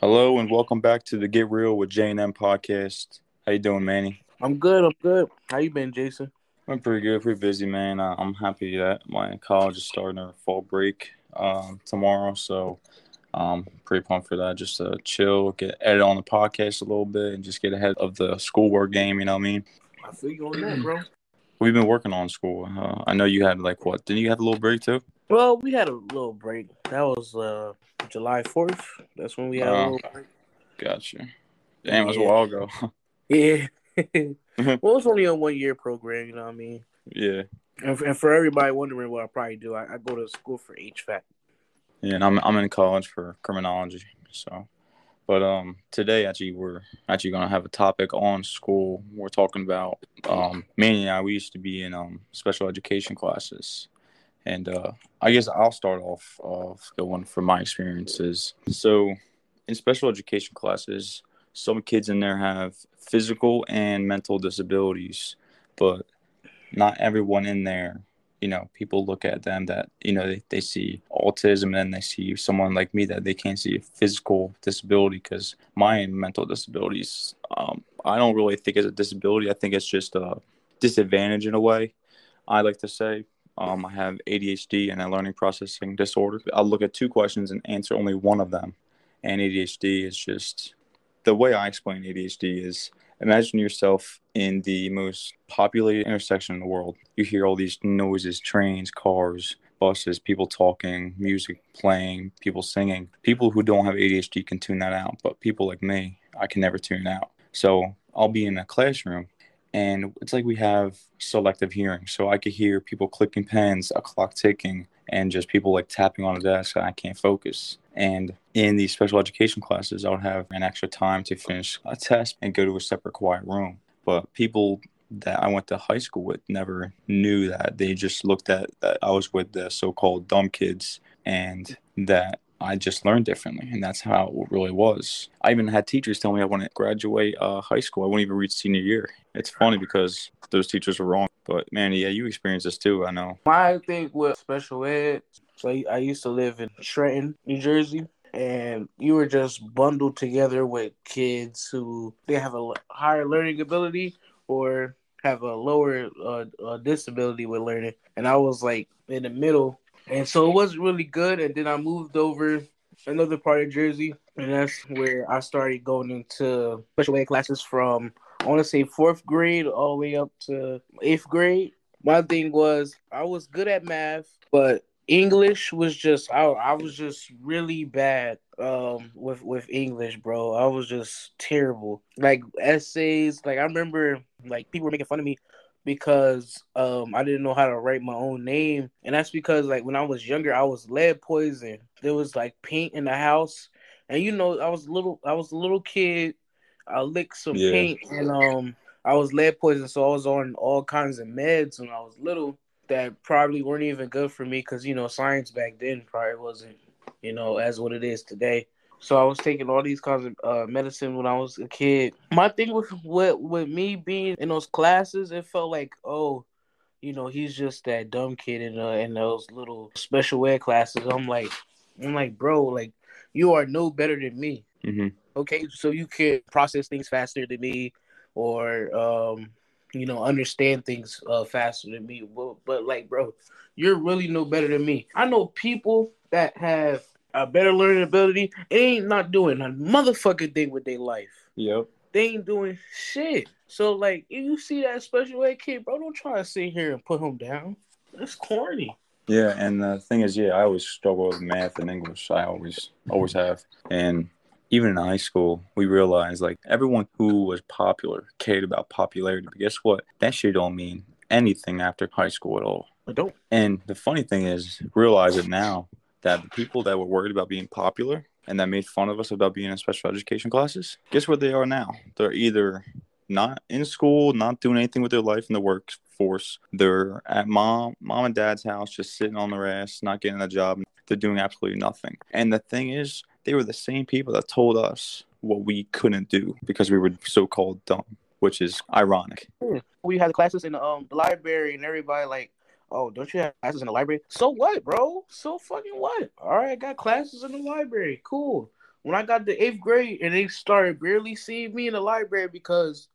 Hello and welcome back to the Get Real with J and M podcast. How you doing, Manny? I'm good. I'm good. How you been, Jason? I'm pretty good. Pretty busy, man. Uh, I'm happy that my college is starting their fall break um, tomorrow, so um, pretty pumped for that. Just to chill, get edit on the podcast a little bit, and just get ahead of the schoolwork game. You know what I mean? I feel you on that, bro. We've been working on school. Uh, I know you had like what? Didn't you have a little break too? Well, we had a little break. That was uh, July 4th. That's when we had a Uh, little break. Gotcha. Damn, it was a Yeah. while ago. Yeah. well, it's only a one year program, you know what I mean? yeah. And for, and for everybody wondering what I probably do, I, I go to school for HVAC. Yeah, and I'm I'm in college for criminology. So, but um, today actually we're actually gonna have a topic on school. We're talking about um, Manny and I. We used to be in um special education classes, and uh, I guess I'll start off of going from my experiences. So, in special education classes, some kids in there have physical and mental disabilities, but not everyone in there you know, people look at them that, you know, they, they see autism and they see someone like me that they can't see a physical disability because my mental disabilities, um, I don't really think it's a disability. I think it's just a disadvantage in a way. I like to say um, I have ADHD and a learning processing disorder. I'll look at two questions and answer only one of them. And ADHD is just the way I explain ADHD is imagine yourself in the most populated intersection in the world. You hear all these noises, trains, cars, buses, people talking, music playing, people singing. People who don't have ADHD can tune that out, but people like me, I can never tune out. So I'll be in a classroom and it's like we have selective hearing. So I could hear people clicking pens, a clock ticking, and just people like tapping on a desk and I can't focus. And in these special education classes, I would have an extra time to finish a test and go to a separate quiet room. But people that I went to high school with never knew that. They just looked at that I was with the so called dumb kids and that I just learned differently. And that's how it really was. I even had teachers tell me I wouldn't graduate uh, high school. I wouldn't even reach senior year. It's funny because those teachers were wrong. But man, yeah, you experienced this too. I know. My thing with special ed, so I used to live in Trenton, New Jersey, and you were just bundled together with kids who they have a higher learning ability or have a lower uh, uh, disability with learning, and I was like in the middle, and so it wasn't really good. And then I moved over another part of Jersey, and that's where I started going into special ed classes from I want to say fourth grade all the way up to eighth grade my thing was I was good at math, but English was just I, I was just really bad um with with English, bro. I was just terrible. Like essays, like I remember like people were making fun of me because um I didn't know how to write my own name. And that's because like when I was younger I was lead poison. There was like paint in the house. And you know, I was little I was a little kid. I licked some Yeah. paint and um I was lead poisoned, so I was on all kinds of meds when I was little that probably weren't even good for me because you know science back then probably wasn't you know as what it is today. So I was taking all these kinds of uh, medicine when I was a kid. My thing with, with with me being in those classes, it felt like oh, you know he's just that dumb kid in uh, in those little special ed classes. I'm like, I'm like, bro, like you are no better than me hmm okay so you can process things faster than me or um you know understand things uh faster than me but, but like bro you're really no better than me i know people that have a better learning ability and ain't not doing a motherfucking thing with their life Yep. they ain't doing shit so like if you see that special ed kid bro don't try to sit here and put him down that's corny Yeah, and the thing is, yeah, I always struggle with math and English. I always, always have. And even in high school, we realized like everyone who was popular cared about popularity. But guess what? That shit don't mean anything after high school at all. but don't And the funny thing is, realize it now that the people that were worried about being popular and that made fun of us about being in special education classes, guess where they are now? They're either not in school, not doing anything with their life in the workforce. They're at mom, mom and dad's house, just sitting on their ass, not getting a job. They're doing absolutely nothing. And the thing is, they were the same people that told us what we couldn't do because we were so-called dumb, which is ironic. we had classes in the, um the library and everybody like oh don't you have classes in the library so what bro so fucking what all right i got classes in the library cool when I got to eighth grade and they started barely seeing me in the library because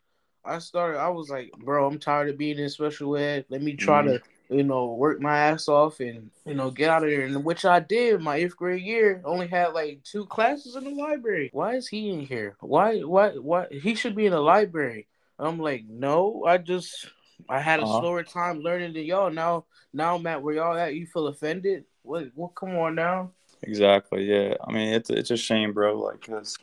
I started, I was like, bro, I'm tired of being in special ed. Let me try mm-hmm. to you know, work my ass off and, you know, get out of there. And which I did my eighth grade year. Only had like two classes in the library. Why is he in here? Why, why, why? He should be in the library. I'm like, no, I just, I had a uh-huh. slower time learning than y'all. Now, now, Matt, where y'all at? You feel offended? What, what, come on now. Exactly. Yeah. I mean, it's, it's a shame, bro. Like, cause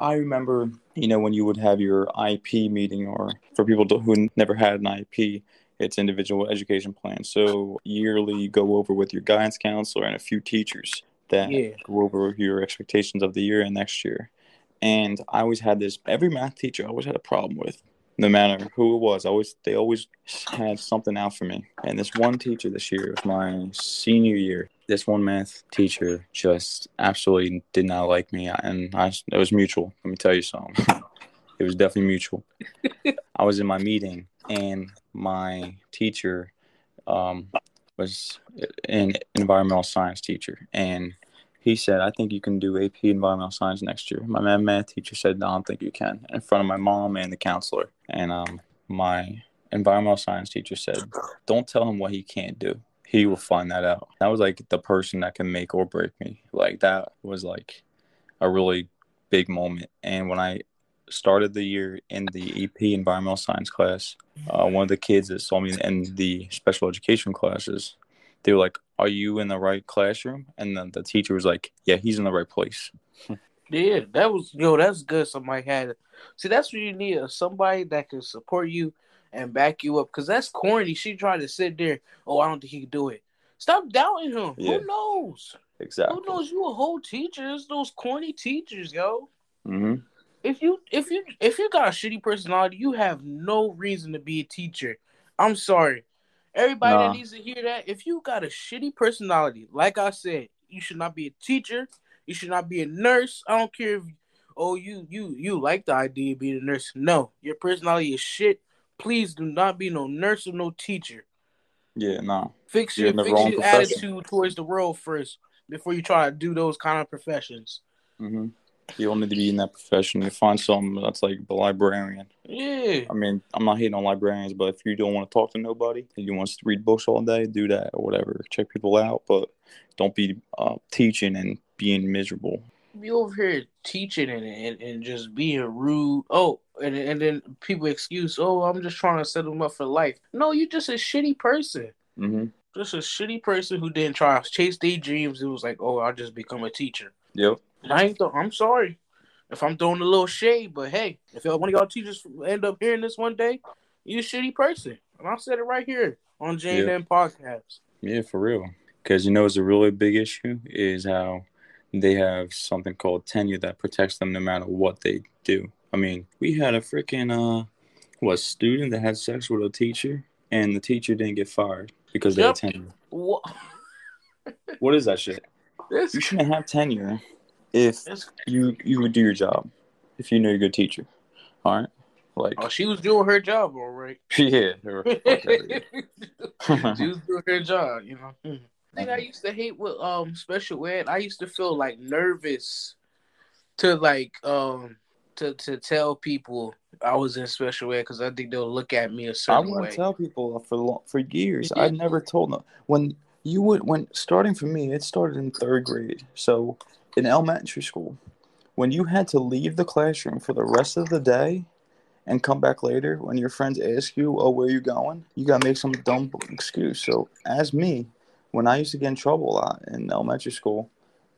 I remember, you know, when you would have your IEP meeting or for people to, who never had an IEP, it's individual education plan. So yearly, you go over with your guidance counselor and a few teachers that yeah. go over your expectations of the year and next year. And I always had this. Every math teacher I always had a problem with, no matter who it was. Always they always had something out for me. And this one teacher this year was my senior year. This one math teacher just absolutely did not like me, and I it was mutual. Let me tell you something. it was definitely mutual. I was in my meeting and my teacher um, was an environmental science teacher, and he said, "I think you can do AP environmental science next year." My math teacher said, "No, I don't think you can," in front of my mom and the counselor. And um, my environmental science teacher said, "Don't tell him what he can't do. He will find that out." That was like the person that can make or break me. Like that was like a really big moment. And when I started the year in the AP environmental science class, uh, one of the kids that saw me in the special education classes, they were like, "Are you in the right classroom?" And then the teacher was like, "Yeah, he's in the right place." yeah, that was yo, that's good. Somebody had it. see, that's what you need somebody that can support you and back you up. Cause that's corny. She tried to sit there. Oh, I don't think he can do it. Stop doubting him. Yeah. Who knows? Exactly. Who knows? You a whole teacher. It's those corny teachers, yo. Mm-hmm if you if you if you got a shitty personality, you have no reason to be a teacher. I'm sorry. Everybody nah. that needs to hear that, if you got a shitty personality, like I said, you should not be a teacher. You should not be a nurse. I don't care if oh you you you like the idea of being a nurse. No, your personality is shit. Please do not be no nurse or no teacher. Yeah, nah. Fix your fix your attitude towards the world first before you try to do those kind of professions. Mm-hmm you don't need to be in that profession. You find something that's like the librarian. Yeah. I mean, I'm not hating on librarians, but if you don't want to talk to nobody, and you want to read books all day, do that or whatever. Check people out, but don't be uh, teaching and being miserable. Be over here teaching and, and, and just being rude. Oh, and and then people excuse, oh, I'm just trying to set them up for life. No, you're just a shitty person. Mm-hmm. Just a shitty person who didn't try to chase their dreams. It was like, oh, I'll just become a teacher. Yep. I ain't. Th- I'm sorry if I'm throwing a little shade, but hey, if one of y'all teachers end up hearing this one day, you a shitty person, and I said it right here on Jane yeah. and podcast. Yeah, for real. Because you know, it's a really big issue is how they have something called tenure that protects them no matter what they do. I mean, we had a freaking uh, what student that had sex with a teacher, and the teacher didn't get fired because they yep. had tenure. What? what is that shit? This... You shouldn't have tenure if you you would do your job, if you know you're a good teacher. All right. Like oh, she was doing her job all right. Yeah, she was doing her job, you know. I think I used to hate with um special ed. I used to feel like nervous to like um to to tell people I was in special ed because I think they'll look at me a certain way. I want to tell people for for years. I never told them when you would when starting for me. It started in third grade, so in elementary school, when you had to leave the classroom for the rest of the day and come back later when your friends ask you, "Oh, where you going?" You gotta make some dumb excuse. So, as me, when I used to get in trouble a lot in elementary school,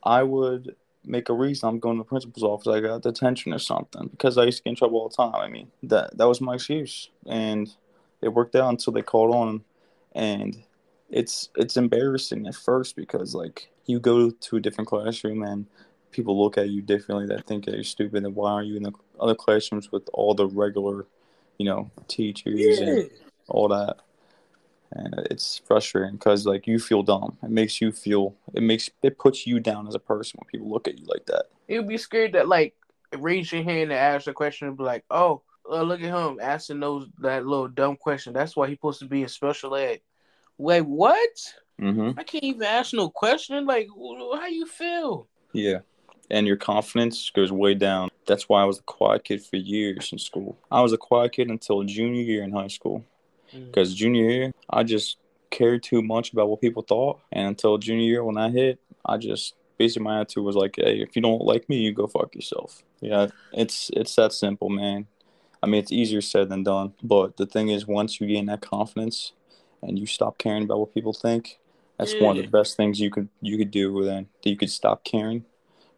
I would make a reason I'm going to the principal's office. I got detention or something because I used to get in trouble all the time. I mean, that that was my excuse, and it worked out until they called on, and it's it's embarrassing at first because like you go to a different classroom and people look at you differently that think that you're stupid and why are you in the other classrooms with all the regular you know teachers yeah. and all that? And it's frustrating because like you feel dumb. It makes you feel it makes it puts you down as a person when people look at you like that. You'd be scared that like raise your hand and ask a question and be like oh uh, look at him asking those that little dumb question. That's why he's supposed to be in special ed. Wait what Mm-hmm. I can't even ask no question. Like, how you feel? Yeah, and your confidence goes way down. That's why I was a quiet kid for years in school. I was a quiet kid until junior year in high school. Mm. Because junior year, I just cared too much about what people thought. And until junior year, when I hit, I just basically my attitude was like, "Hey, if you don't like me, you go fuck yourself." Yeah, it's it's that simple, man. I mean, it's easier said than done. But the thing is, once you gain that confidence and you stop caring about what people think, that's one of the best things you could you could do. Then that you could stop caring,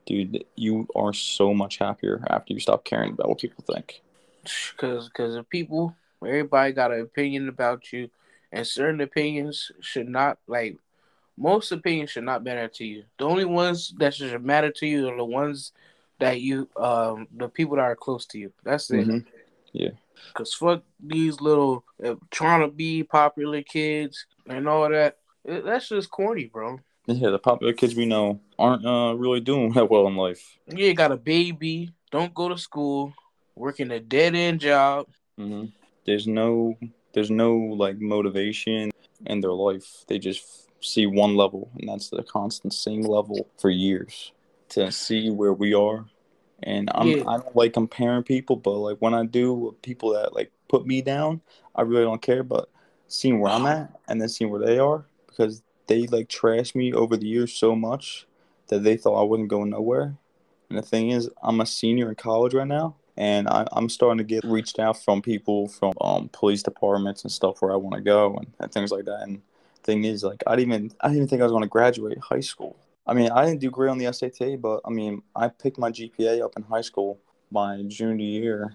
dude. You are so much happier after you stop caring about what people think. Because because of people, everybody got an opinion about you, and certain opinions should not like. Most opinions should not matter to you. The only ones that should matter to you are the ones that you, um, the people that are close to you. That's it. Mhm. Yeah. Cause fuck these little uh, trying to be popular kids and all that. That's just corny, bro. Yeah, the popular kids we know aren't uh, really doing that well in life. You got a baby, don't go to school, working a dead end job. hmm There's no there's no like motivation in their life. They just see one level, and that's the constant same level for years. To see where we are, and I'm Yeah. I don't like comparing people, but like when I do people that like put me down, I really don't care. But seeing where I'm at and then seeing where they are, because they like trashed me over the years so much that they thought I wasn't going nowhere. And the thing is, I'm a senior in college right now, and I, I'm starting to get reached out from people from um, police departments and stuff where I want to go and, and things like that. And thing is, like, I didn't even I didn't even think I was going to graduate high school. I mean, I didn't do great on the SAT, but I mean, I picked my GPA up in high school my junior year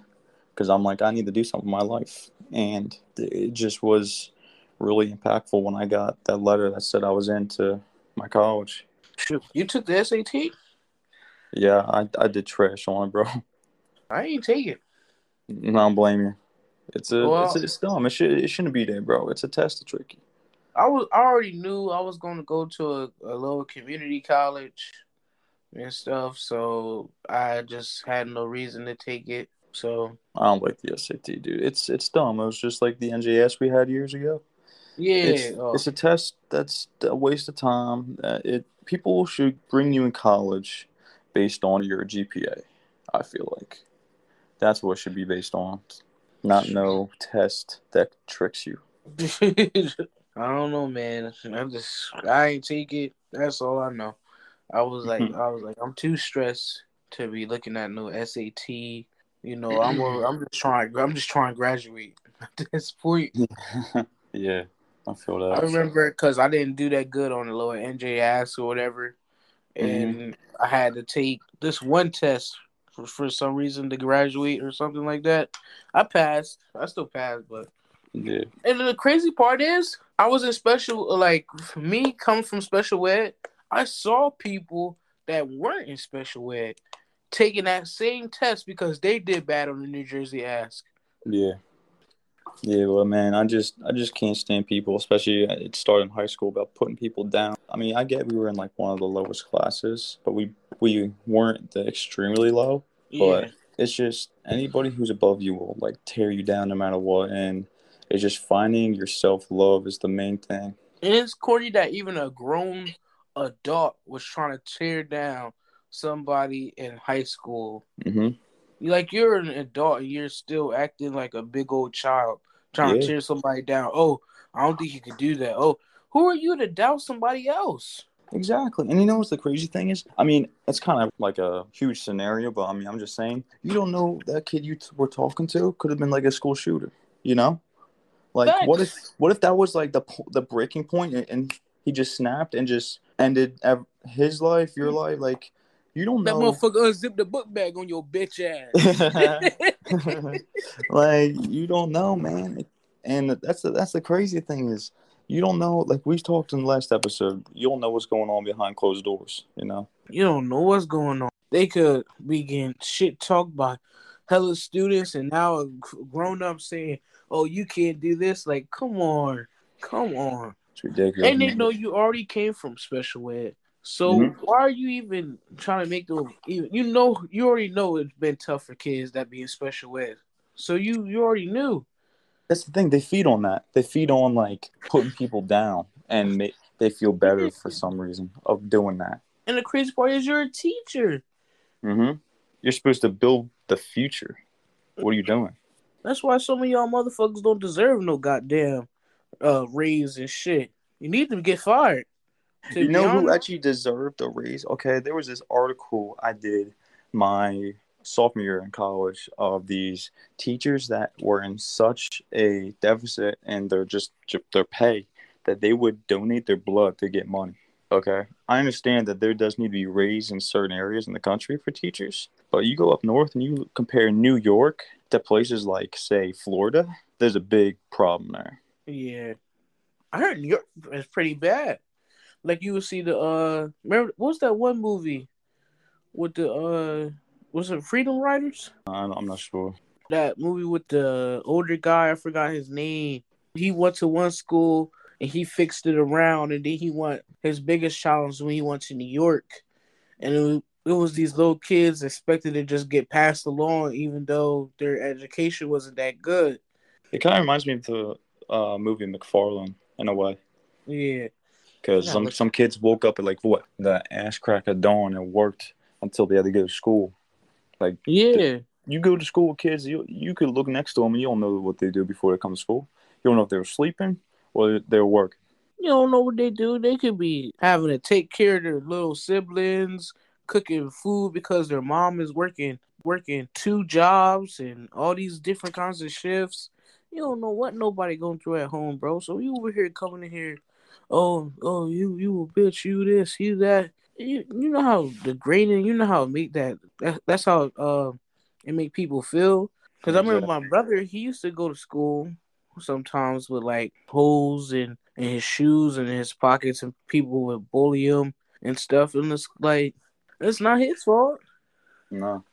because I'm like, I need to do something in my life, and it just was really impactful when I got that letter that said I was into my college. Shoot, you took the SAT? Yeah, I, I did trash on it, bro. I ain't take it. No, I don't blame you. It's a Well- it's, it's dumb. It should it shouldn't be there, bro. It's a test to trick you. I was I already knew I was going to go to a, a lower community college and stuff, so I just had no reason to take it. So I don't like the SAT, dude. It's it's dumb. It was just like the NJ ASK we had years ago. Yeah, It's oh, it's a test that's a waste of time. Uh, it people should bring you in college based on your GPA. I feel like that's what it should be based on, not no test that tricks you. I don't know, man. I just I ain't take it. That's all I know. I was like Mhm. I was like I'm too stressed to be looking at no SAT. You know, I'm I'm just trying I'm just trying to graduate at this point. yeah, I feel that. I remember because I didn't do that good on the lower NJ ASK or whatever, mm-hmm. and I had to take this one test for, for some reason to graduate or something like that. I passed. I still passed, but Yeah, and the crazy part is I was in special. Like me, coming from special ed, I saw people that weren't in special ed taking that same test because they did bad on the New Jersey Ask. yeah, yeah. Well, man, I just I just can't stand people, especially it started in high school about putting people down. I mean, I get we were in like one of the lowest classes, but we we weren't the extremely low. Yeah. But it's just anybody who's above you will like tear you down no matter what, and it's just finding your self love is the main thing. And it's corny that even a grown adult was trying to tear down somebody in high school. hmm You like you're an adult and you're still acting like a big old child trying to tear somebody down. Oh, I don't think you could do that. Oh, who are you to doubt somebody else? Exactly. And you know what's the crazy thing is? I mean, it's kind of like a huge scenario, but I mean, I'm just saying, you don't know that kid you t- were talking to could have been like a school shooter, you know? Like, what if what if that was like the the breaking point and, and he just snapped and just ended ev- his life, your mm. life? Like, you don't That know. That motherfucker unzipped the book bag on your bitch ass. like you don't know, man. And that's the, that's the crazy thing is you don't know. Like we talked in the last episode, you don't know what's going on behind closed doors. You know. you don't know what's going on. They could be getting shit talked by hella students, and now a grown up saying, "Oh, you can't do this." Like, come on, come on. It's ridiculous. And they know you already came from special ed. So Mhm. why are you even trying to make them even you know you already know it's been tough for kids that be in special ed. So you you already knew. That's the thing. They feed on that. They feed on like putting people down, and ma- they feel better for some reason of doing that. And the crazy part is you're a teacher. Mm-hmm. You're supposed to build the future. What are you doing? That's why some of y'all motherfuckers don't deserve no goddamn uh raise and shit. You need to get fired. To you know who actually deserved a raise? Okay, there was this article I did my sophomore year in college of these teachers that were in such a deficit in their just their pay that they would donate their blood to get money. Okay, I understand that there does need to be raise in certain areas in the country for teachers, but you go up north and you compare New York to places like, say, Florida. There's a big problem there. Yeah. I heard New York is pretty bad. Like you would see the uh remember what was that one movie with the uh was it Freedom Writers? I'm I'm not sure. That movie with the older guy, I forgot his name. He went to one school and he fixed it around and then he went his biggest challenge when he went to New York. And it was, it was these little kids expected to just get passed along even though their education wasn't that good. It kind of reminds me of the uh, movie McFarland in a way. Yeah. Because Yeah, some some kids woke up at like what the ass crack of dawn and worked until they had to go to school. Like Yeah. you go to school with kids, you you could look next to them and you don't know what they do before they come to school. You don't know if they were sleeping or they were working. you don't know what they do. They could be having to take care of their little siblings, cooking food because their mom is working working two jobs and all these different kinds of shifts. You don't know what nobody going through at home, bro. So you over here coming in here, oh, oh, you, you a bitch, you this, you that. You, you know how degrading. You know how it make that. that that's how uh it make people feel. Because I remember my brother, he used to go to school sometimes with like holes in, in his shoes and in his pockets, and people would bully him and stuff. And it's like, it's not his fault. No.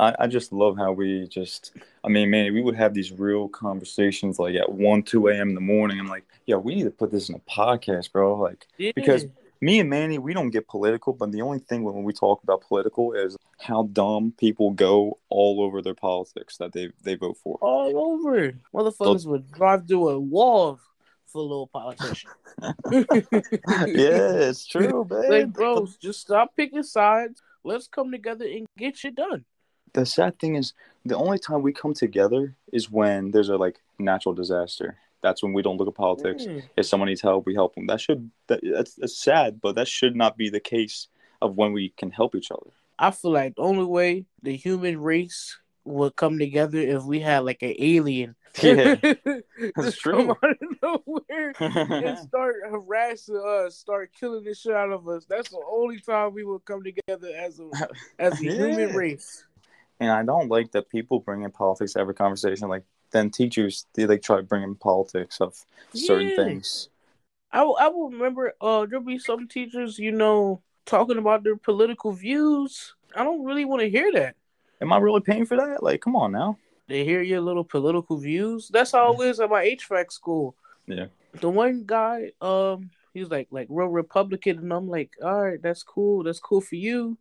I, I just love how we just I mean, man, we would have these real conversations like at one, two AM in the morning. I'm like, yo, we need to put this in a podcast, bro. Like Yeah. Because- me and Manny, we don't get political, but the only thing when we talk about political is how dumb people go all over their politics that they they vote for. all over, motherfuckers would drive through a wall for a little politician. yeah, it's true, man. like, bro, just stop picking sides. Let's come together and get shit done. The sad thing is the only time we come together is when there's a like natural disaster. That's when we don't look at politics. Mm. If someone needs help, we help them. That should that, that's, that's sad, but that should not be the case of when we can help each other. I feel like the only way the human race would come together if we had like an alien. Yeah, that's come true. out of nowhere and start harassing us, start killing the shit out of us. That's the only time we will come together as a as a human race. And I don't like that people bring in politics to every conversation. Like then teachers they like try to bring in politics of certain Yeah. things. I will- I will remember uh there'll be some teachers, you know, talking about their political views. I don't really want to hear that. Am I really paying for that? Like, come on now. They hear your little political views. That's how it is at my HVAC school. Yeah. The one guy, um, he's like like real Republican, and I'm like, all right, that's cool. That's cool for you.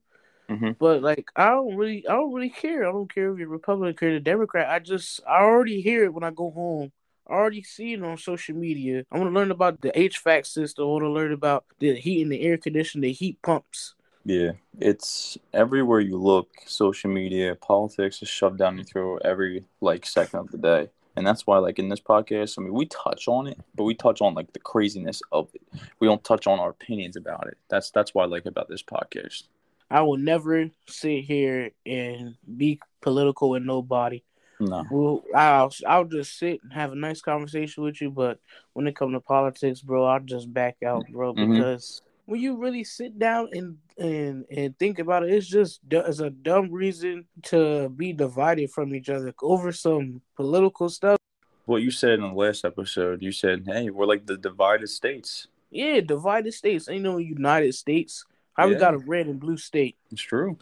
Mhm. But like, I don't really, I don't really care. I don't care if you're Republican or Democrat. I just, I already hear it when I go home. I already see it on social media. I want to learn about the HVAC system. I want to learn about the heat and the air conditioning, the heat pumps. Yeah, it's everywhere you look. Social media, politics is shoved down your throat every like second of the day, and that's why, like in this podcast, I mean, we touch on it, but we touch on like the craziness of it. We don't touch on our opinions about it. That's that's what I like about this podcast. I will never sit here and be political with nobody. No, Well, I'll I'll just sit and have a nice conversation with you, but when it comes to politics, bro, I'll just back out, bro, Mhm. because when you really sit down and and and think about it, it's just it's a dumb reason to be divided from each other over some political stuff. what you said in the last episode, you said, "Hey, we're like the divided states." Yeah, divided states. Ain't no United States. How we got a red and blue state? It's true.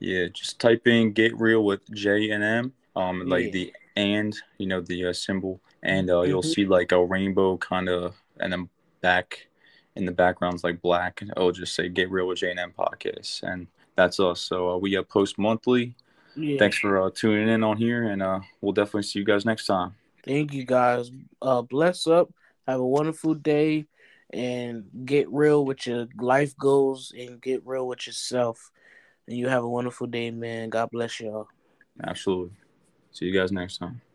Yeah, just type in "get real" with J and M, um, like Yeah. the and, you know, the uh, symbol, and uh, you'll Mhm. see like a rainbow kind of, and then back in the background's like black, and it'll just say "get real with J and M podcast," and that's us. So uh, we uh, post monthly. Yeah. Thanks for uh, tuning in on here, and uh, we'll definitely see you guys next time. Thank you guys. Uh bless up. Have a wonderful day and get real with your life goals and get real with yourself. And you have a wonderful day, man. God bless y'all. Absolutely. See you guys next time.